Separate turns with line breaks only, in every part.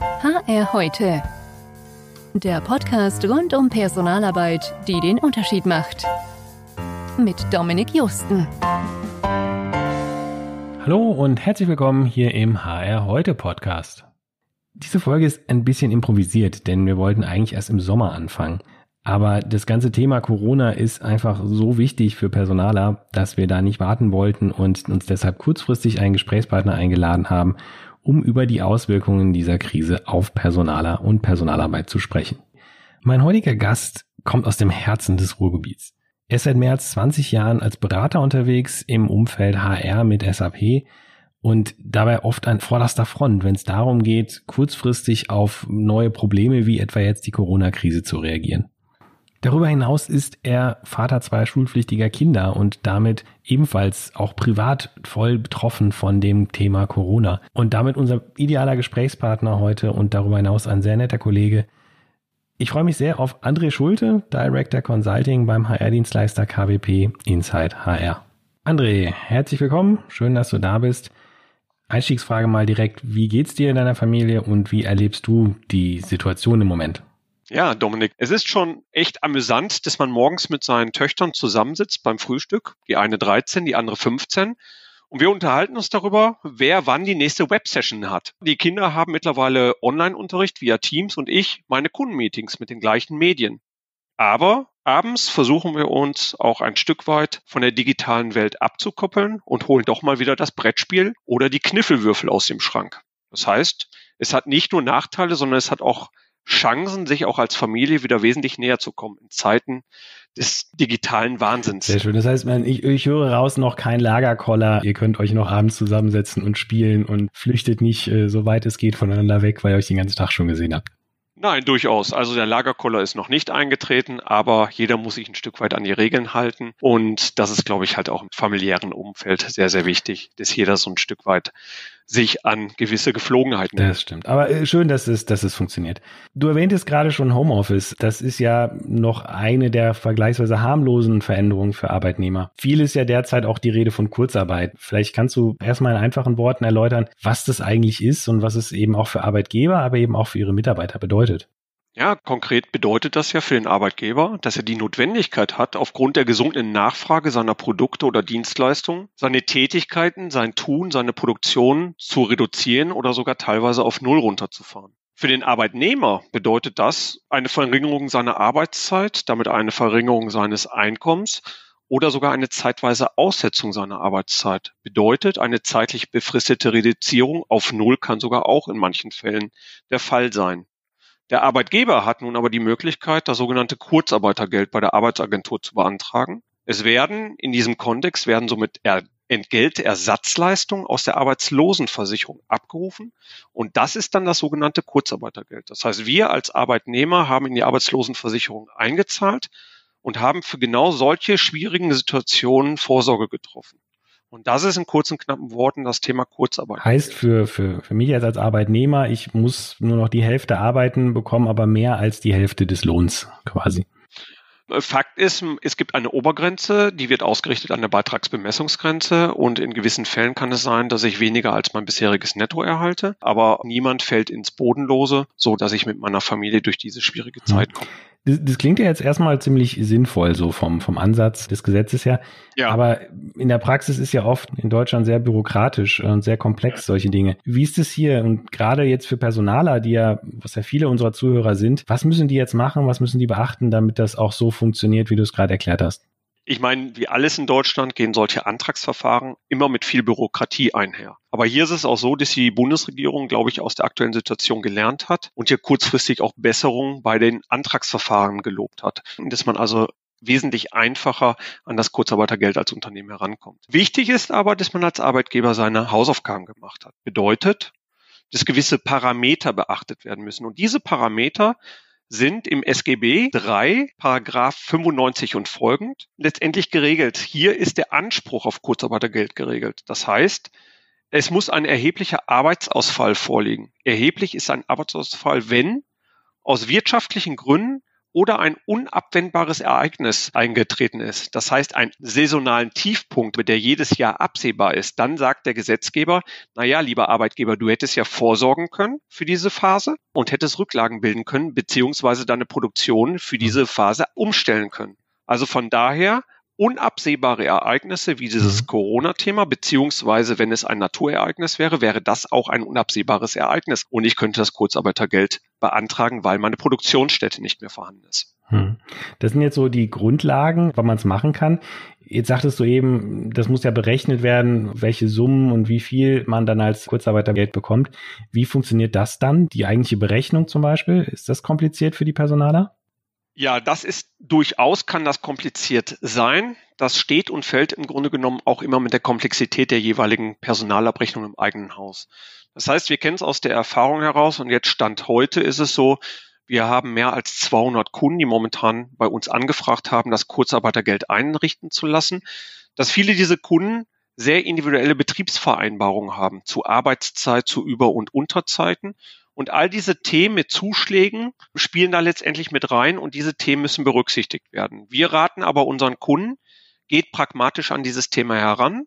HR heute. Der Podcast rund um Personalarbeit, die den Unterschied macht. Mit Dominik Justen.
Hallo und herzlich willkommen hier im HR heute Podcast. Diese Folge ist ein bisschen improvisiert, denn wir wollten eigentlich erst im Sommer anfangen. Aber das ganze Thema Corona ist einfach so wichtig für Personaler, dass wir da nicht warten wollten und uns deshalb kurzfristig einen Gesprächspartner eingeladen haben, um über die Auswirkungen dieser Krise auf Personaler und Personalarbeit zu sprechen. Mein heutiger Gast kommt aus dem Herzen des Ruhrgebiets. Er ist seit mehr als 20 Jahren als Berater unterwegs im Umfeld HR mit SAP und dabei oft an vorderster Front, wenn es darum geht, kurzfristig auf neue Probleme wie etwa jetzt die Corona-Krise zu reagieren. Darüber hinaus ist er Vater zweier schulpflichtiger Kinder und damit ebenfalls auch privat voll betroffen von dem Thema Corona. Und damit unser idealer Gesprächspartner heute und darüber hinaus ein sehr netter Kollege. Ich freue mich sehr auf André Schulte, Director Consulting beim HR-Dienstleister KWP Inside HR. André, herzlich willkommen. Schön, dass du da bist. Einstiegsfrage mal direkt. Wie geht's dir in deiner Familie und wie erlebst du die Situation im Moment?
Ja, Dominik, es ist schon echt amüsant, dass man morgens mit seinen Töchtern zusammensitzt beim Frühstück. Die eine 13, die andere 15. Und wir unterhalten uns darüber, wer wann die nächste Websession hat. Die Kinder haben mittlerweile Online-Unterricht via Teams und ich meine Kundenmeetings mit den gleichen Medien. Aber abends versuchen wir uns auch ein Stück weit von der digitalen Welt abzukoppeln und holen doch mal wieder das Brettspiel oder die Kniffelwürfel aus dem Schrank. Das heißt, es hat nicht nur Nachteile, sondern es hat auch Chancen, sich auch als Familie wieder wesentlich näher zu kommen in Zeiten des digitalen Wahnsinns.
Sehr schön. Das heißt, man, ich, ich höre raus noch kein Lagerkoller. Ihr könnt euch noch abends zusammensetzen und spielen und flüchtet nicht, äh, so weit es geht, voneinander weg, weil ihr euch den ganzen Tag schon gesehen habt.
Nein, durchaus. Also der Lagerkoller ist noch nicht eingetreten, aber jeder muss sich ein Stück weit an die Regeln halten. Und das ist, glaube ich, halt auch im familiären Umfeld sehr, sehr wichtig, dass jeder so ein Stück weit sich an gewisse Geflogenheiten.
Das stimmt. Aber äh, schön, dass es, dass es funktioniert. Du erwähntest gerade schon Homeoffice. Das ist ja noch eine der vergleichsweise harmlosen Veränderungen für Arbeitnehmer. Viel ist ja derzeit auch die Rede von Kurzarbeit. Vielleicht kannst du erstmal in einfachen Worten erläutern, was das eigentlich ist und was es eben auch für Arbeitgeber, aber eben auch für ihre Mitarbeiter bedeutet.
Ja, konkret bedeutet das ja für den Arbeitgeber, dass er die Notwendigkeit hat, aufgrund der gesunkenen Nachfrage seiner Produkte oder Dienstleistungen, seine Tätigkeiten, sein Tun, seine Produktion zu reduzieren oder sogar teilweise auf Null runterzufahren. Für den Arbeitnehmer bedeutet das eine Verringerung seiner Arbeitszeit, damit eine Verringerung seines Einkommens oder sogar eine zeitweise Aussetzung seiner Arbeitszeit. Bedeutet, eine zeitlich befristete Reduzierung auf Null kann sogar auch in manchen Fällen der Fall sein. Der Arbeitgeber hat nun aber die Möglichkeit, das sogenannte Kurzarbeitergeld bei der Arbeitsagentur zu beantragen. Es werden in diesem Kontext werden somit Entgeltersatzleistungen aus der Arbeitslosenversicherung abgerufen und das ist dann das sogenannte Kurzarbeitergeld. Das heißt, wir als Arbeitnehmer haben in die Arbeitslosenversicherung eingezahlt und haben für genau solche schwierigen Situationen Vorsorge getroffen. Und das ist in kurzen, knappen Worten das Thema Kurzarbeit.
Heißt für, für, für mich als Arbeitnehmer, ich muss nur noch die Hälfte arbeiten, bekommen aber mehr als die Hälfte des Lohns quasi.
Fakt ist, es gibt eine Obergrenze, die wird ausgerichtet an der Beitragsbemessungsgrenze und in gewissen Fällen kann es sein, dass ich weniger als mein bisheriges Netto erhalte, aber niemand fällt ins Bodenlose, so dass ich mit meiner Familie durch diese schwierige hm. Zeit komme.
Das, das klingt ja jetzt erstmal ziemlich sinnvoll, so vom, vom Ansatz des Gesetzes her. Ja. Aber in der Praxis ist ja oft in Deutschland sehr bürokratisch und sehr komplex, ja. solche Dinge. Wie ist es hier? Und gerade jetzt für Personaler, die ja, was ja viele unserer Zuhörer sind, was müssen die jetzt machen? Was müssen die beachten, damit das auch so funktioniert, wie du es gerade erklärt hast?
Ich meine, wie alles in Deutschland gehen solche Antragsverfahren immer mit viel Bürokratie einher. Aber hier ist es auch so, dass die Bundesregierung, glaube ich, aus der aktuellen Situation gelernt hat und hier kurzfristig auch Besserungen bei den Antragsverfahren gelobt hat. Dass man also wesentlich einfacher an das Kurzarbeitergeld als Unternehmen herankommt. Wichtig ist aber, dass man als Arbeitgeber seine Hausaufgaben gemacht hat. Bedeutet, dass gewisse Parameter beachtet werden müssen. Und diese Parameter sind im SGB 3, Paragraph 95 und folgend letztendlich geregelt. Hier ist der Anspruch auf Kurzarbeitergeld geregelt. Das heißt, es muss ein erheblicher Arbeitsausfall vorliegen. Erheblich ist ein Arbeitsausfall, wenn aus wirtschaftlichen Gründen oder ein unabwendbares Ereignis eingetreten ist, das heißt einen saisonalen Tiefpunkt, der jedes Jahr absehbar ist, dann sagt der Gesetzgeber, na ja, lieber Arbeitgeber, du hättest ja vorsorgen können für diese Phase und hättest Rücklagen bilden können, beziehungsweise deine Produktion für diese Phase umstellen können. Also von daher unabsehbare Ereignisse wie dieses mhm. Corona-Thema, beziehungsweise wenn es ein Naturereignis wäre, wäre das auch ein unabsehbares Ereignis. Und ich könnte das Kurzarbeitergeld beantragen, weil meine Produktionsstätte nicht mehr vorhanden ist.
Hm. Das sind jetzt so die Grundlagen, wann man es machen kann. Jetzt sagtest du eben, das muss ja berechnet werden, welche Summen und wie viel man dann als Kurzarbeitergeld bekommt. Wie funktioniert das dann? Die eigentliche Berechnung zum Beispiel? Ist das kompliziert für die Personaler?
Ja, das ist durchaus kann das kompliziert sein. Das steht und fällt im Grunde genommen auch immer mit der Komplexität der jeweiligen Personalabrechnung im eigenen Haus. Das heißt, wir kennen es aus der Erfahrung heraus und jetzt Stand heute ist es so, wir haben mehr als 200 Kunden, die momentan bei uns angefragt haben, das Kurzarbeitergeld einrichten zu lassen, dass viele dieser Kunden sehr individuelle Betriebsvereinbarungen haben zu Arbeitszeit, zu Über- und Unterzeiten und all diese Themen mit Zuschlägen spielen da letztendlich mit rein und diese Themen müssen berücksichtigt werden. Wir raten aber unseren Kunden, geht pragmatisch an dieses Thema heran,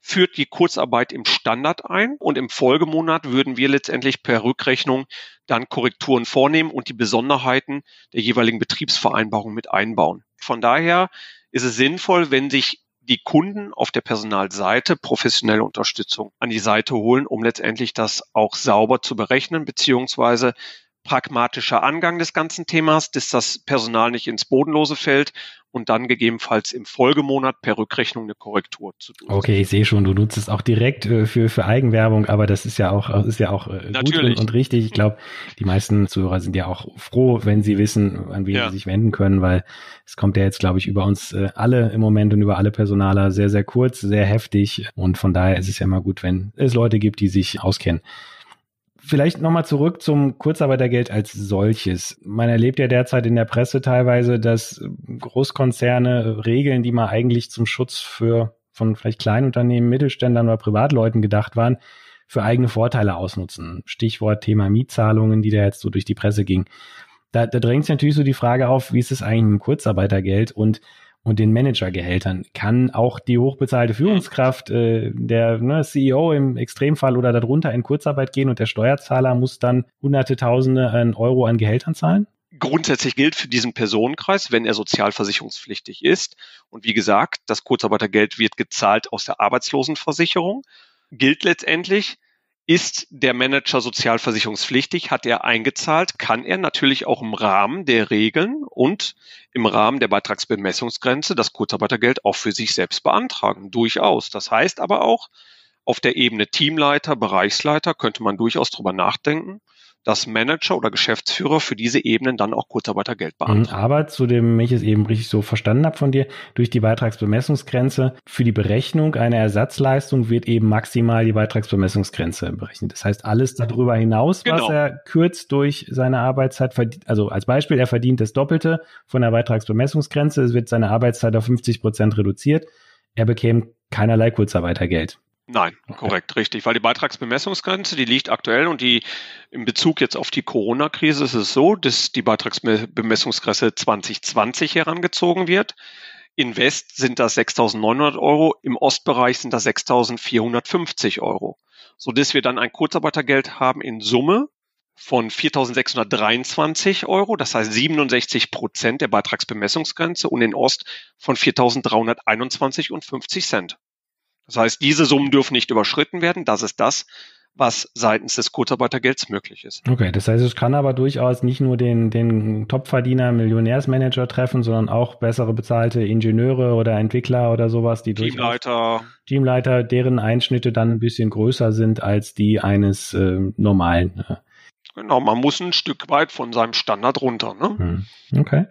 führt die Kurzarbeit im Standard ein und im Folgemonat würden wir letztendlich per Rückrechnung dann Korrekturen vornehmen und die Besonderheiten der jeweiligen Betriebsvereinbarung mit einbauen. Von daher ist es sinnvoll, wenn sich die Kunden auf der Personalseite professionelle Unterstützung an die Seite holen, um letztendlich das auch sauber zu berechnen, beziehungsweise pragmatischer Angang des ganzen Themas, dass das Personal nicht ins Bodenlose fällt und dann gegebenenfalls im Folgemonat per Rückrechnung eine Korrektur zu
tun. Okay, ich sehe schon, du nutzt es auch direkt äh, für, für Eigenwerbung, aber das ist ja auch, ist ja auch äh, gut und, und, richtig. Ich glaube, die meisten Zuhörer sind ja auch froh, wenn sie wissen, an wen ja. sie sich wenden können, weil es kommt ja jetzt, glaube ich, über uns äh, alle im Moment und über alle Personaler sehr, sehr kurz, sehr heftig und von daher ist es ja immer gut, wenn es Leute gibt, die sich auskennen. Vielleicht nochmal zurück zum Kurzarbeitergeld als solches. Man erlebt ja derzeit in der Presse teilweise, dass Großkonzerne Regeln, die mal eigentlich zum Schutz für von vielleicht Kleinunternehmen, Mittelständlern oder Privatleuten gedacht waren, für eigene Vorteile ausnutzen. Stichwort Thema Mietzahlungen, die da jetzt so durch die Presse ging. Da, da drängt sich natürlich so die Frage auf, wie ist es eigentlich mit dem Kurzarbeitergeld und und den Managergehältern kann auch die hochbezahlte Führungskraft, äh, der ne, CEO im Extremfall oder darunter in Kurzarbeit gehen und der Steuerzahler muss dann hunderte Tausende an Euro an Gehältern zahlen?
Grundsätzlich gilt für diesen Personenkreis, wenn er sozialversicherungspflichtig ist. Und wie gesagt, das Kurzarbeitergeld wird gezahlt aus der Arbeitslosenversicherung, gilt letztendlich, ist der Manager sozialversicherungspflichtig? Hat er eingezahlt? Kann er natürlich auch im Rahmen der Regeln und im Rahmen der Beitragsbemessungsgrenze das Kurzarbeitergeld auch für sich selbst beantragen? Durchaus. Das heißt aber auch, auf der Ebene Teamleiter, Bereichsleiter könnte man durchaus drüber nachdenken, dass Manager oder Geschäftsführer für diese Ebenen dann auch Kurzarbeitergeld mhm, beantragen.
Aber zu dem, wenn ich es eben richtig so verstanden habe von dir, durch die Beitragsbemessungsgrenze für die Berechnung einer Ersatzleistung wird eben maximal die Beitragsbemessungsgrenze berechnet. Das heißt, alles darüber hinaus, genau. was er kürzt durch seine Arbeitszeit, also als Beispiel, er verdient das Doppelte von der Beitragsbemessungsgrenze, es wird seine Arbeitszeit auf 50 Prozent reduziert, er bekäme keinerlei Kurzarbeitergeld.
Nein, okay. korrekt, richtig. Weil die Beitragsbemessungsgrenze, die liegt aktuell und die in Bezug jetzt auf die Corona-Krise ist es so, dass die Beitragsbemessungsgrenze 2020 herangezogen wird. In West sind das 6.900 Euro, im Ostbereich sind das 6.450 Euro. So dass wir dann ein Kurzarbeitergeld haben in Summe von 4.623 Euro, das heißt 67 Prozent der Beitragsbemessungsgrenze und in Ost von 4.321 und 50 Cent. Das heißt, diese Summen dürfen nicht überschritten werden. Das ist das, was seitens des Kurzarbeitergelds möglich ist.
Okay, das heißt, es kann aber durchaus nicht nur den, den Topverdiener, Millionärsmanager treffen, sondern auch bessere bezahlte Ingenieure oder Entwickler oder sowas, die
Teamleiter.
Teamleiter, deren Einschnitte dann ein bisschen größer sind als die eines äh, normalen.
Äh. Genau, man muss ein Stück weit von seinem Standard runter. Ne?
Hm. Okay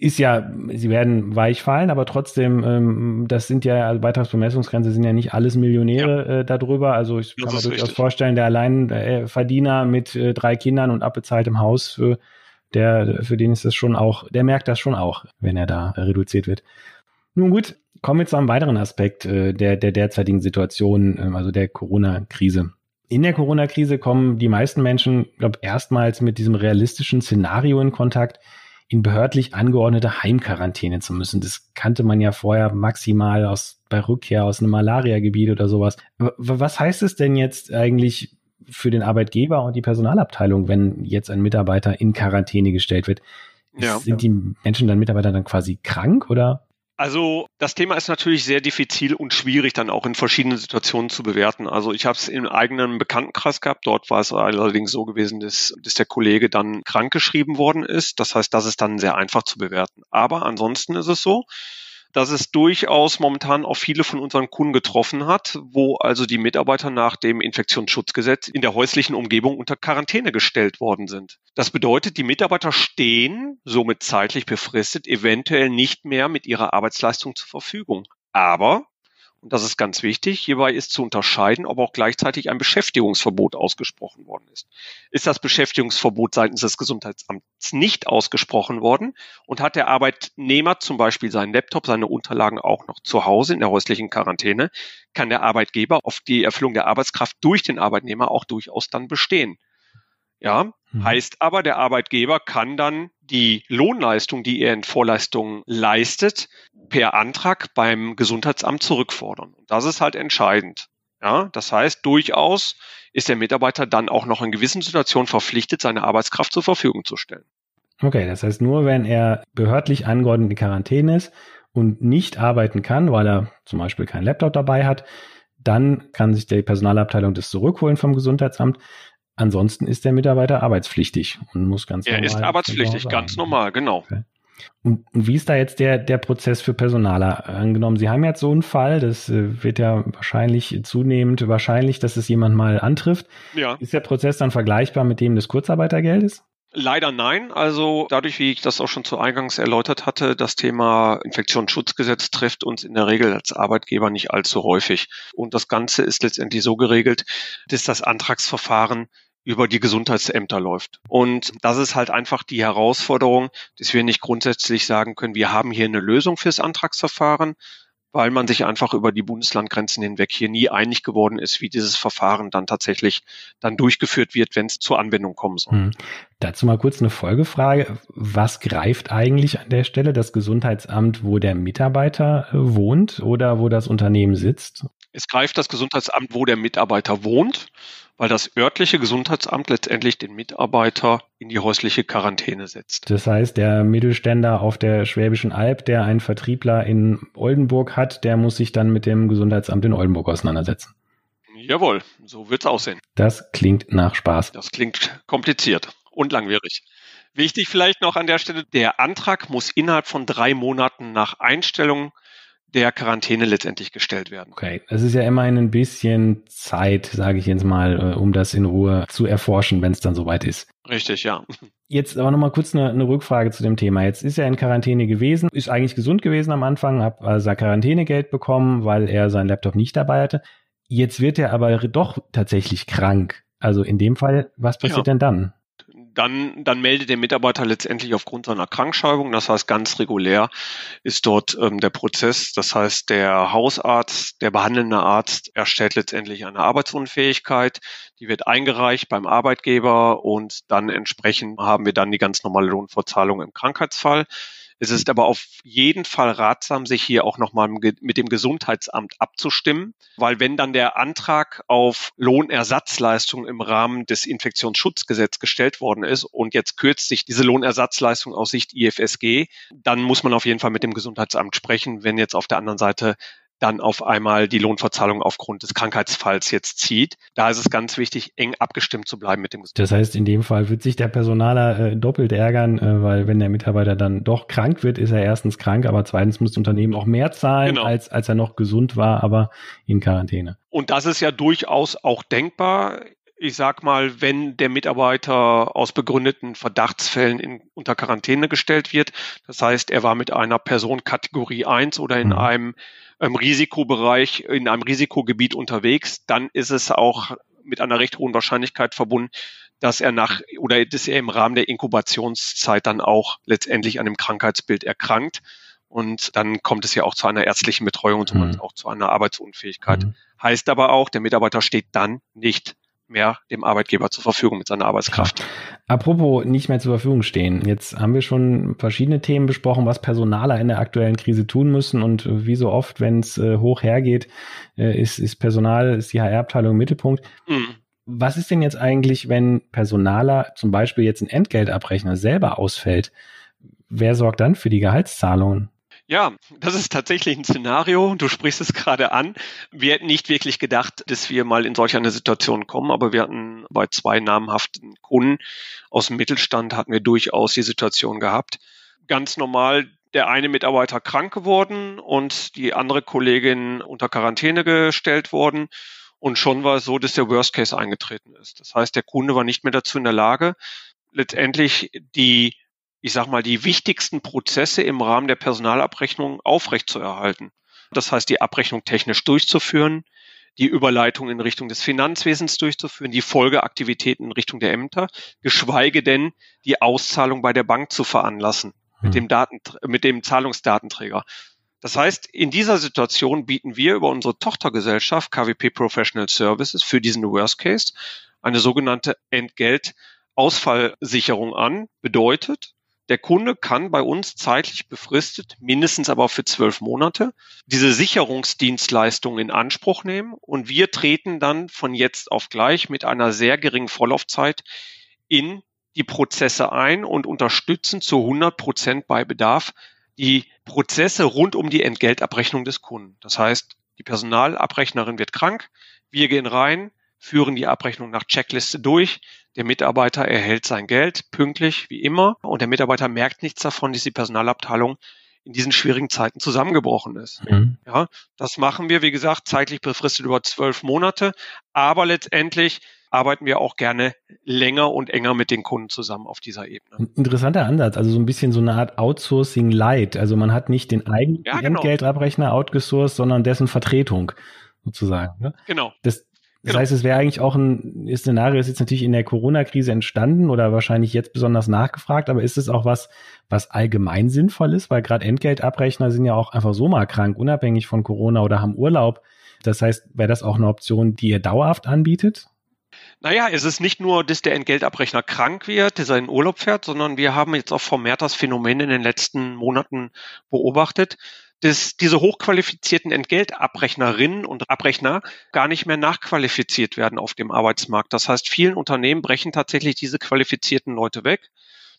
ist ja, sie werden weich fallen, aber trotzdem, ähm, das sind ja, also Beitragsbemessungsgrenze sind ja nicht alles Millionäre ja. äh, darüber. Also ich das kann mir durchaus richtig. vorstellen, der Alleinverdiener mit äh, drei Kindern und abbezahltem Haus, für, der, für den ist das schon auch, der merkt das schon auch, wenn er da reduziert wird. Nun gut, kommen wir zu einem weiteren Aspekt äh, der, der derzeitigen Situation, äh, also der Corona-Krise. In der Corona-Krise kommen die meisten Menschen, glaube erstmals mit diesem realistischen Szenario in Kontakt, in behördlich angeordnete Heimquarantäne zu müssen. Das kannte man ja vorher maximal aus bei Rückkehr aus einem Malariagebiet oder sowas. Was heißt es denn jetzt eigentlich für den Arbeitgeber und die Personalabteilung, wenn jetzt ein Mitarbeiter in Quarantäne gestellt wird? Ja. Sind die Menschen dann Mitarbeiter dann quasi krank oder?
Also das Thema ist natürlich sehr diffizil und schwierig dann auch in verschiedenen Situationen zu bewerten. Also ich habe es im eigenen Bekanntenkreis gehabt. Dort war es allerdings so gewesen, dass, dass der Kollege dann krankgeschrieben worden ist. Das heißt, das ist dann sehr einfach zu bewerten. Aber ansonsten ist es so, dass es durchaus momentan auch viele von unseren Kunden getroffen hat, wo also die Mitarbeiter nach dem Infektionsschutzgesetz in der häuslichen Umgebung unter Quarantäne gestellt worden sind. Das bedeutet, die Mitarbeiter stehen, somit zeitlich befristet, eventuell nicht mehr mit ihrer Arbeitsleistung zur Verfügung. Aber und das ist ganz wichtig, hierbei ist zu unterscheiden, ob auch gleichzeitig ein Beschäftigungsverbot ausgesprochen worden ist. Ist das Beschäftigungsverbot seitens des Gesundheitsamts nicht ausgesprochen worden und hat der Arbeitnehmer zum Beispiel seinen Laptop, seine Unterlagen auch noch zu Hause in der häuslichen Quarantäne, kann der Arbeitgeber auf die Erfüllung der Arbeitskraft durch den Arbeitnehmer auch durchaus dann bestehen. Ja, mhm. heißt aber, der Arbeitgeber kann dann die Lohnleistung, die er in Vorleistungen leistet, per Antrag beim Gesundheitsamt zurückfordern. Und das ist halt entscheidend. Ja, das heißt, durchaus ist der Mitarbeiter dann auch noch in gewissen Situationen verpflichtet, seine Arbeitskraft zur Verfügung zu stellen.
Okay, das heißt, nur wenn er behördlich angeordnet in Quarantäne ist und nicht arbeiten kann, weil er zum Beispiel keinen Laptop dabei hat, dann kann sich die Personalabteilung das zurückholen vom Gesundheitsamt. Ansonsten ist der Mitarbeiter arbeitspflichtig und muss ganz
er
normal.
Er ist arbeitspflichtig, ganz normal, genau. Okay.
Und, und, wie ist da jetzt der, der Prozess für Personaler? Angenommen, Sie haben jetzt so einen Fall, das äh, wird ja wahrscheinlich zunehmend wahrscheinlich, dass es jemand mal antrifft. Ja. Ist der Prozess dann vergleichbar mit dem des Kurzarbeitergeldes?
Leider nein. Also dadurch, wie ich das auch schon zu Eingangs erläutert hatte, das Thema Infektionsschutzgesetz trifft uns in der Regel als Arbeitgeber nicht allzu häufig. Und das Ganze ist letztendlich so geregelt, dass das Antragsverfahren über die Gesundheitsämter läuft. Und das ist halt einfach die Herausforderung, dass wir nicht grundsätzlich sagen können, wir haben hier eine Lösung fürs Antragsverfahren, weil man sich einfach über die Bundeslandgrenzen hinweg hier nie einig geworden ist, wie dieses Verfahren dann tatsächlich dann durchgeführt wird, wenn es zur Anwendung kommen soll. Hm.
Dazu mal kurz eine Folgefrage. Was greift eigentlich an der Stelle das Gesundheitsamt, wo der Mitarbeiter äh, wohnt oder wo das Unternehmen sitzt?
Es greift das Gesundheitsamt, wo der Mitarbeiter wohnt weil das örtliche Gesundheitsamt letztendlich den Mitarbeiter in die häusliche Quarantäne setzt.
Das heißt, der Mittelständler auf der Schwäbischen Alb, der einen Vertriebler in Oldenburg hat, der muss sich dann mit dem Gesundheitsamt in Oldenburg auseinandersetzen.
Jawohl, so wird's aussehen.
Das klingt nach Spaß.
Das klingt kompliziert und langwierig. Wichtig vielleicht noch an der Stelle, der Antrag muss innerhalb von drei Monaten nach Einstellung der Quarantäne letztendlich gestellt werden.
Okay, es ist ja immer ein bisschen Zeit, sage ich jetzt mal, äh, um das in Ruhe zu erforschen, wenn es dann soweit ist.
Richtig, ja.
Jetzt aber nochmal kurz eine, eine, Rückfrage zu dem Thema. Jetzt ist er in Quarantäne gewesen, ist eigentlich gesund gewesen am Anfang, hat also sein Quarantänegeld bekommen, weil er seinen Laptop nicht dabei hatte. Jetzt wird er aber doch tatsächlich krank. Also in dem Fall, was passiert ja. denn dann?
Dann, dann meldet der Mitarbeiter letztendlich aufgrund seiner Krankschreibung. Das heißt, ganz regulär ist dort ähm, der Prozess. Das heißt, der Hausarzt, der behandelnde Arzt erstellt letztendlich eine Arbeitsunfähigkeit. Die wird eingereicht beim Arbeitgeber und dann entsprechend haben wir dann die ganz normale Lohnfortzahlung im Krankheitsfall. Es ist aber auf jeden Fall ratsam, sich hier auch nochmal mit dem Gesundheitsamt abzustimmen, weil wenn dann der Antrag auf Lohnersatzleistung im Rahmen des Infektionsschutzgesetzes gestellt worden ist und jetzt kürzt sich diese Lohnersatzleistung aus Sicht IFSG, dann muss man auf jeden Fall mit dem Gesundheitsamt sprechen, wenn jetzt auf der anderen Seite dann auf einmal die Lohnverzahlung aufgrund des Krankheitsfalls jetzt zieht. Da ist es ganz wichtig, eng abgestimmt zu bleiben mit dem
Das heißt, in dem Fall wird sich der Personaler äh, doppelt ärgern, äh, weil wenn der Mitarbeiter dann doch krank wird, ist er erstens krank, aber zweitens muss das Unternehmen auch mehr zahlen, genau. als, als er noch gesund war, aber in Quarantäne.
Und das ist ja durchaus auch denkbar ich sag mal, wenn der Mitarbeiter aus begründeten Verdachtsfällen in, unter Quarantäne gestellt wird, das heißt, er war mit einer Person Kategorie 1 oder in mhm. einem ähm, Risikobereich, in einem Risikogebiet unterwegs, dann ist es auch mit einer recht hohen Wahrscheinlichkeit verbunden, dass er nach oder dass er im Rahmen der Inkubationszeit dann auch letztendlich an einem Krankheitsbild erkrankt. Und dann kommt es ja auch zu einer ärztlichen Betreuung und mhm. auch zu einer Arbeitsunfähigkeit. Mhm. Heißt aber auch, der Mitarbeiter steht dann nicht mehr dem Arbeitgeber zur Verfügung mit seiner Arbeitskraft.
Apropos nicht mehr zur Verfügung stehen. Jetzt haben wir schon verschiedene Themen besprochen, was Personaler in der aktuellen Krise tun müssen und wie so oft, wenn es äh, hoch hergeht, äh, ist, ist Personal, ist die HR-Abteilung im Mittelpunkt. Mhm. Was ist denn jetzt eigentlich, wenn Personaler zum Beispiel jetzt ein Entgeltabrechner selber ausfällt? Wer sorgt dann für die Gehaltszahlungen?
Ja, das ist tatsächlich ein Szenario. Du sprichst es gerade an. Wir hätten nicht wirklich gedacht, dass wir mal in solch eine Situation kommen, aber wir hatten bei zwei namhaften Kunden aus dem Mittelstand hatten wir durchaus die Situation gehabt. Ganz normal, der eine Mitarbeiter krank geworden und die andere Kollegin unter Quarantäne gestellt worden. Und schon war es so, dass der Worst Case eingetreten ist. Das heißt, der Kunde war nicht mehr dazu in der Lage, letztendlich die ich sag mal, die wichtigsten Prozesse im Rahmen der Personalabrechnung aufrechtzuerhalten. Das heißt, die Abrechnung technisch durchzuführen, die Überleitung in Richtung des Finanzwesens durchzuführen, die Folgeaktivitäten in Richtung der Ämter, geschweige denn die Auszahlung bei der Bank zu veranlassen mit hm. dem Daten, mit dem Zahlungsdatenträger. Das heißt, in dieser Situation bieten wir über unsere Tochtergesellschaft KWP Professional Services für diesen Worst Case eine sogenannte Entgeltausfallsicherung an. Bedeutet, der Kunde kann bei uns zeitlich befristet, mindestens aber für zwölf Monate, diese Sicherungsdienstleistung in Anspruch nehmen und wir treten dann von jetzt auf gleich mit einer sehr geringen Vorlaufzeit in die Prozesse ein und unterstützen zu 100 Prozent bei Bedarf die Prozesse rund um die Entgeltabrechnung des Kunden. Das heißt, die Personalabrechnerin wird krank, wir gehen rein, führen die Abrechnung nach Checkliste durch. Der Mitarbeiter erhält sein Geld pünktlich wie immer und der Mitarbeiter merkt nichts davon, dass die Personalabteilung in diesen schwierigen Zeiten zusammengebrochen ist. Mhm. Ja, das machen wir, wie gesagt, zeitlich befristet über zwölf Monate, aber letztendlich arbeiten wir auch gerne länger und enger mit den Kunden zusammen auf dieser Ebene.
interessanter Ansatz, also so ein bisschen so eine Art Outsourcing Light. Also man hat nicht den eigenen ja, genau. Entgeltabrechner outgesourced, sondern dessen Vertretung sozusagen. Ne?
Genau.
Das, das genau. heißt, es wäre eigentlich auch ein Szenario, ist jetzt natürlich in der Corona-Krise entstanden oder wahrscheinlich jetzt besonders nachgefragt, aber ist es auch was, was allgemein sinnvoll ist? Weil gerade Entgeltabrechner sind ja auch einfach so mal krank, unabhängig von Corona oder haben Urlaub. Das heißt, wäre das auch eine Option, die ihr dauerhaft anbietet?
Naja, es ist nicht nur, dass der Entgeltabrechner krank wird, dass er in Urlaub fährt, sondern wir haben jetzt auch vermehrt das Phänomen in den letzten Monaten beobachtet, dass diese hochqualifizierten Entgeltabrechnerinnen und Abrechner gar nicht mehr nachqualifiziert werden auf dem Arbeitsmarkt. Das heißt, vielen Unternehmen brechen tatsächlich diese qualifizierten Leute weg.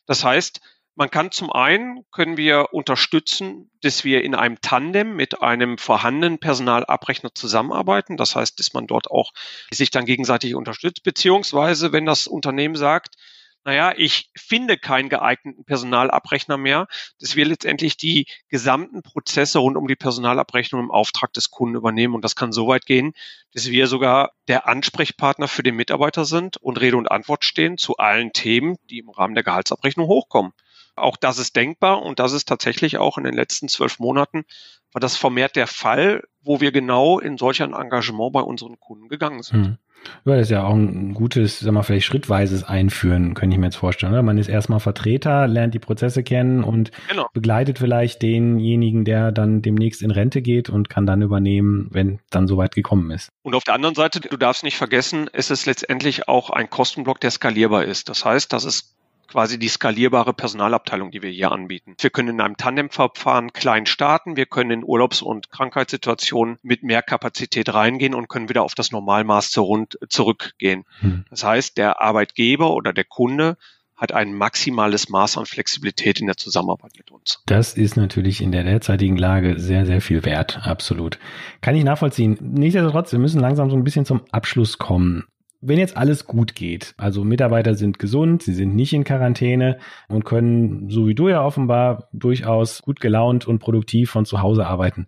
Das heißt, man kann zum einen, können wir unterstützen, dass wir in einem Tandem mit einem vorhandenen Personalabrechner zusammenarbeiten. Das heißt, dass man dort auch sich dann gegenseitig unterstützt, beziehungsweise wenn das Unternehmen sagt, naja, ich finde keinen geeigneten Personalabrechner mehr, dass wir letztendlich die gesamten Prozesse rund um die Personalabrechnung im Auftrag des Kunden übernehmen. Und das kann so weit gehen, dass wir sogar der Ansprechpartner für den Mitarbeiter sind und Rede und Antwort stehen zu allen Themen, die im Rahmen der Gehaltsabrechnung hochkommen. Auch das ist denkbar und das ist tatsächlich auch in den letzten zwölf Monaten war das vermehrt der Fall, wo wir genau in solch ein Engagement bei unseren Kunden gegangen sind. Hm.
Ja, das ist ja auch ein gutes, sag mal, vielleicht schrittweises Einführen, könnte ich mir jetzt vorstellen. Oder? Man ist erstmal Vertreter, lernt die Prozesse kennen und genau. begleitet vielleicht denjenigen, der dann demnächst in Rente geht und kann dann übernehmen, wenn dann soweit gekommen ist.
Und auf der anderen Seite, du darfst nicht vergessen, es ist letztendlich auch ein Kostenblock, der skalierbar ist. Das heißt, das ist quasi die skalierbare Personalabteilung, die wir hier anbieten. Wir können in einem Tandemverfahren klein starten, wir können in Urlaubs- und Krankheitssituationen mit mehr Kapazität reingehen und können wieder auf das Normalmaß zurückgehen. Hm. Das heißt, der Arbeitgeber oder der Kunde hat ein maximales Maß an Flexibilität in der Zusammenarbeit mit uns.
Das ist natürlich in der derzeitigen Lage sehr, sehr viel wert. Absolut. Kann ich nachvollziehen. Nichtsdestotrotz, wir müssen langsam so ein bisschen zum Abschluss kommen wenn jetzt alles gut geht, also Mitarbeiter sind gesund, sie sind nicht in Quarantäne und können, so wie du ja offenbar, durchaus gut gelaunt und produktiv von zu Hause arbeiten.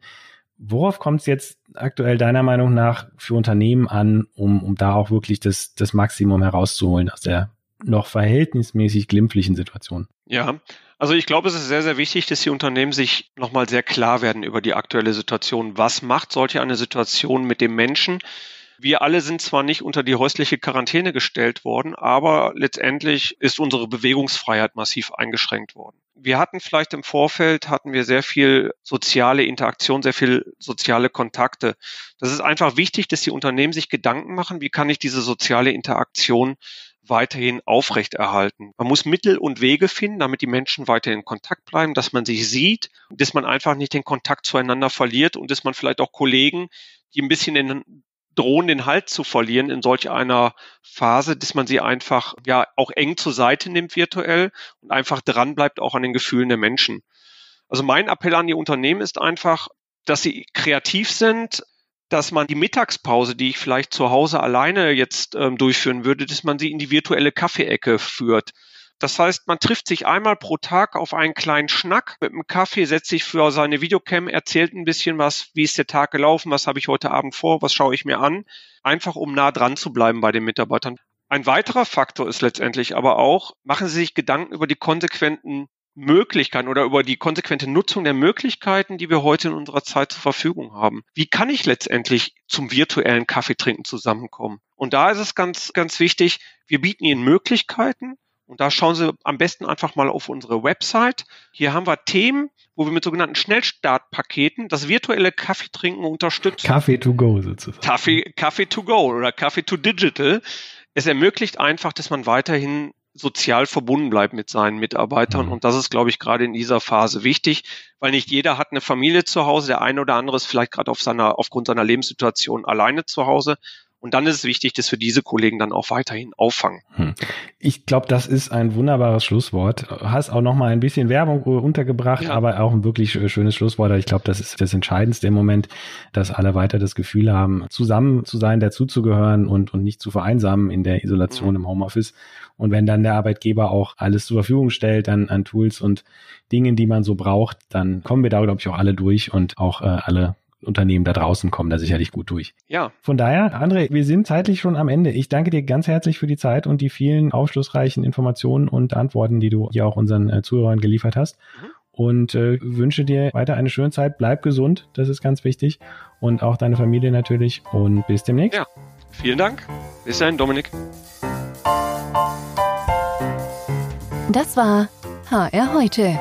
Worauf kommt es jetzt aktuell deiner Meinung nach für Unternehmen an, um, um da auch wirklich das, das Maximum herauszuholen aus der noch verhältnismäßig glimpflichen Situation?
Ja, also ich glaube, es ist sehr, sehr wichtig, dass die Unternehmen sich nochmal sehr klar werden über die aktuelle Situation. Was macht solche eine Situation mit dem Menschen? Wir alle sind zwar nicht unter die häusliche Quarantäne gestellt worden, aber letztendlich ist unsere Bewegungsfreiheit massiv eingeschränkt worden. Wir hatten vielleicht im Vorfeld, hatten wir sehr viel soziale Interaktion, sehr viel soziale Kontakte. Das ist einfach wichtig, dass die Unternehmen sich Gedanken machen, wie kann ich diese soziale Interaktion weiterhin aufrechterhalten. Man muss Mittel und Wege finden, damit die Menschen weiterhin in Kontakt bleiben, dass man sich sieht, dass man einfach nicht den Kontakt zueinander verliert und dass man vielleicht auch Kollegen, die ein bisschen in drohen, den Halt zu verlieren in solch einer Phase, dass man sie einfach ja auch eng zur Seite nimmt virtuell und einfach dran bleibt auch an den Gefühlen der Menschen. Also mein Appell an die Unternehmen ist einfach, dass sie kreativ sind, dass man die Mittagspause, die ich vielleicht zu Hause alleine jetzt ähm, durchführen würde, dass man sie in die virtuelle Kaffeeecke führt das heißt, man trifft sich einmal pro Tag auf einen kleinen Schnack mit einem Kaffee, setzt sich für seine Videocam, erzählt ein bisschen was, wie ist der Tag gelaufen, was habe ich heute Abend vor, was schaue ich mir an, einfach um nah dran zu bleiben bei den Mitarbeitern. Ein weiterer Faktor ist letztendlich aber auch, machen Sie sich Gedanken über die konsequenten Möglichkeiten oder über die konsequente Nutzung der Möglichkeiten, die wir heute in unserer Zeit zur Verfügung haben. Wie kann ich letztendlich zum virtuellen Kaffeetrinken zusammenkommen? Und da ist es ganz, ganz wichtig, wir bieten Ihnen Möglichkeiten, und da schauen Sie am besten einfach mal auf unsere Website. Hier haben wir Themen, wo wir mit sogenannten Schnellstartpaketen das virtuelle Kaffeetrinken unterstützen.
Kaffee to go sozusagen.
Kaffee, Kaffee to go oder Kaffee to digital. Es ermöglicht einfach, dass man weiterhin sozial verbunden bleibt mit seinen Mitarbeitern. Mhm. Und das ist, glaube ich, gerade in dieser Phase wichtig, weil nicht jeder hat eine Familie zu Hause. Der eine oder andere ist vielleicht gerade auf seiner, aufgrund seiner Lebenssituation alleine zu Hause. Und dann ist es wichtig, dass wir diese Kollegen dann auch weiterhin auffangen. Hm.
Ich glaube, das ist ein wunderbares Schlusswort. Hast auch noch mal ein bisschen Werbung untergebracht, ja. aber auch ein wirklich schönes Schlusswort. Ich glaube, das ist das Entscheidendste im Moment, dass alle weiter das Gefühl haben, zusammen zu sein, dazuzugehören und, und nicht zu vereinsamen in der Isolation mhm. im Homeoffice. Und wenn dann der Arbeitgeber auch alles zur Verfügung stellt an, an Tools und Dingen, die man so braucht, dann kommen wir da, glaube ich, auch alle durch und auch äh, alle Unternehmen da draußen kommen da sicherlich gut durch.
Ja.
Von daher, André, wir sind zeitlich schon am Ende. Ich danke dir ganz herzlich für die Zeit und die vielen aufschlussreichen Informationen und Antworten, die du hier auch unseren äh, Zuhörern geliefert hast. Mhm. Und äh, wünsche dir weiter eine schöne Zeit. Bleib gesund, das ist ganz wichtig. Und auch deine Familie natürlich. Und bis demnächst.
Ja, vielen Dank. Bis dahin, Dominik.
Das war HR heute.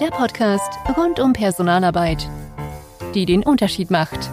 Der Podcast rund um Personalarbeit die den Unterschied macht.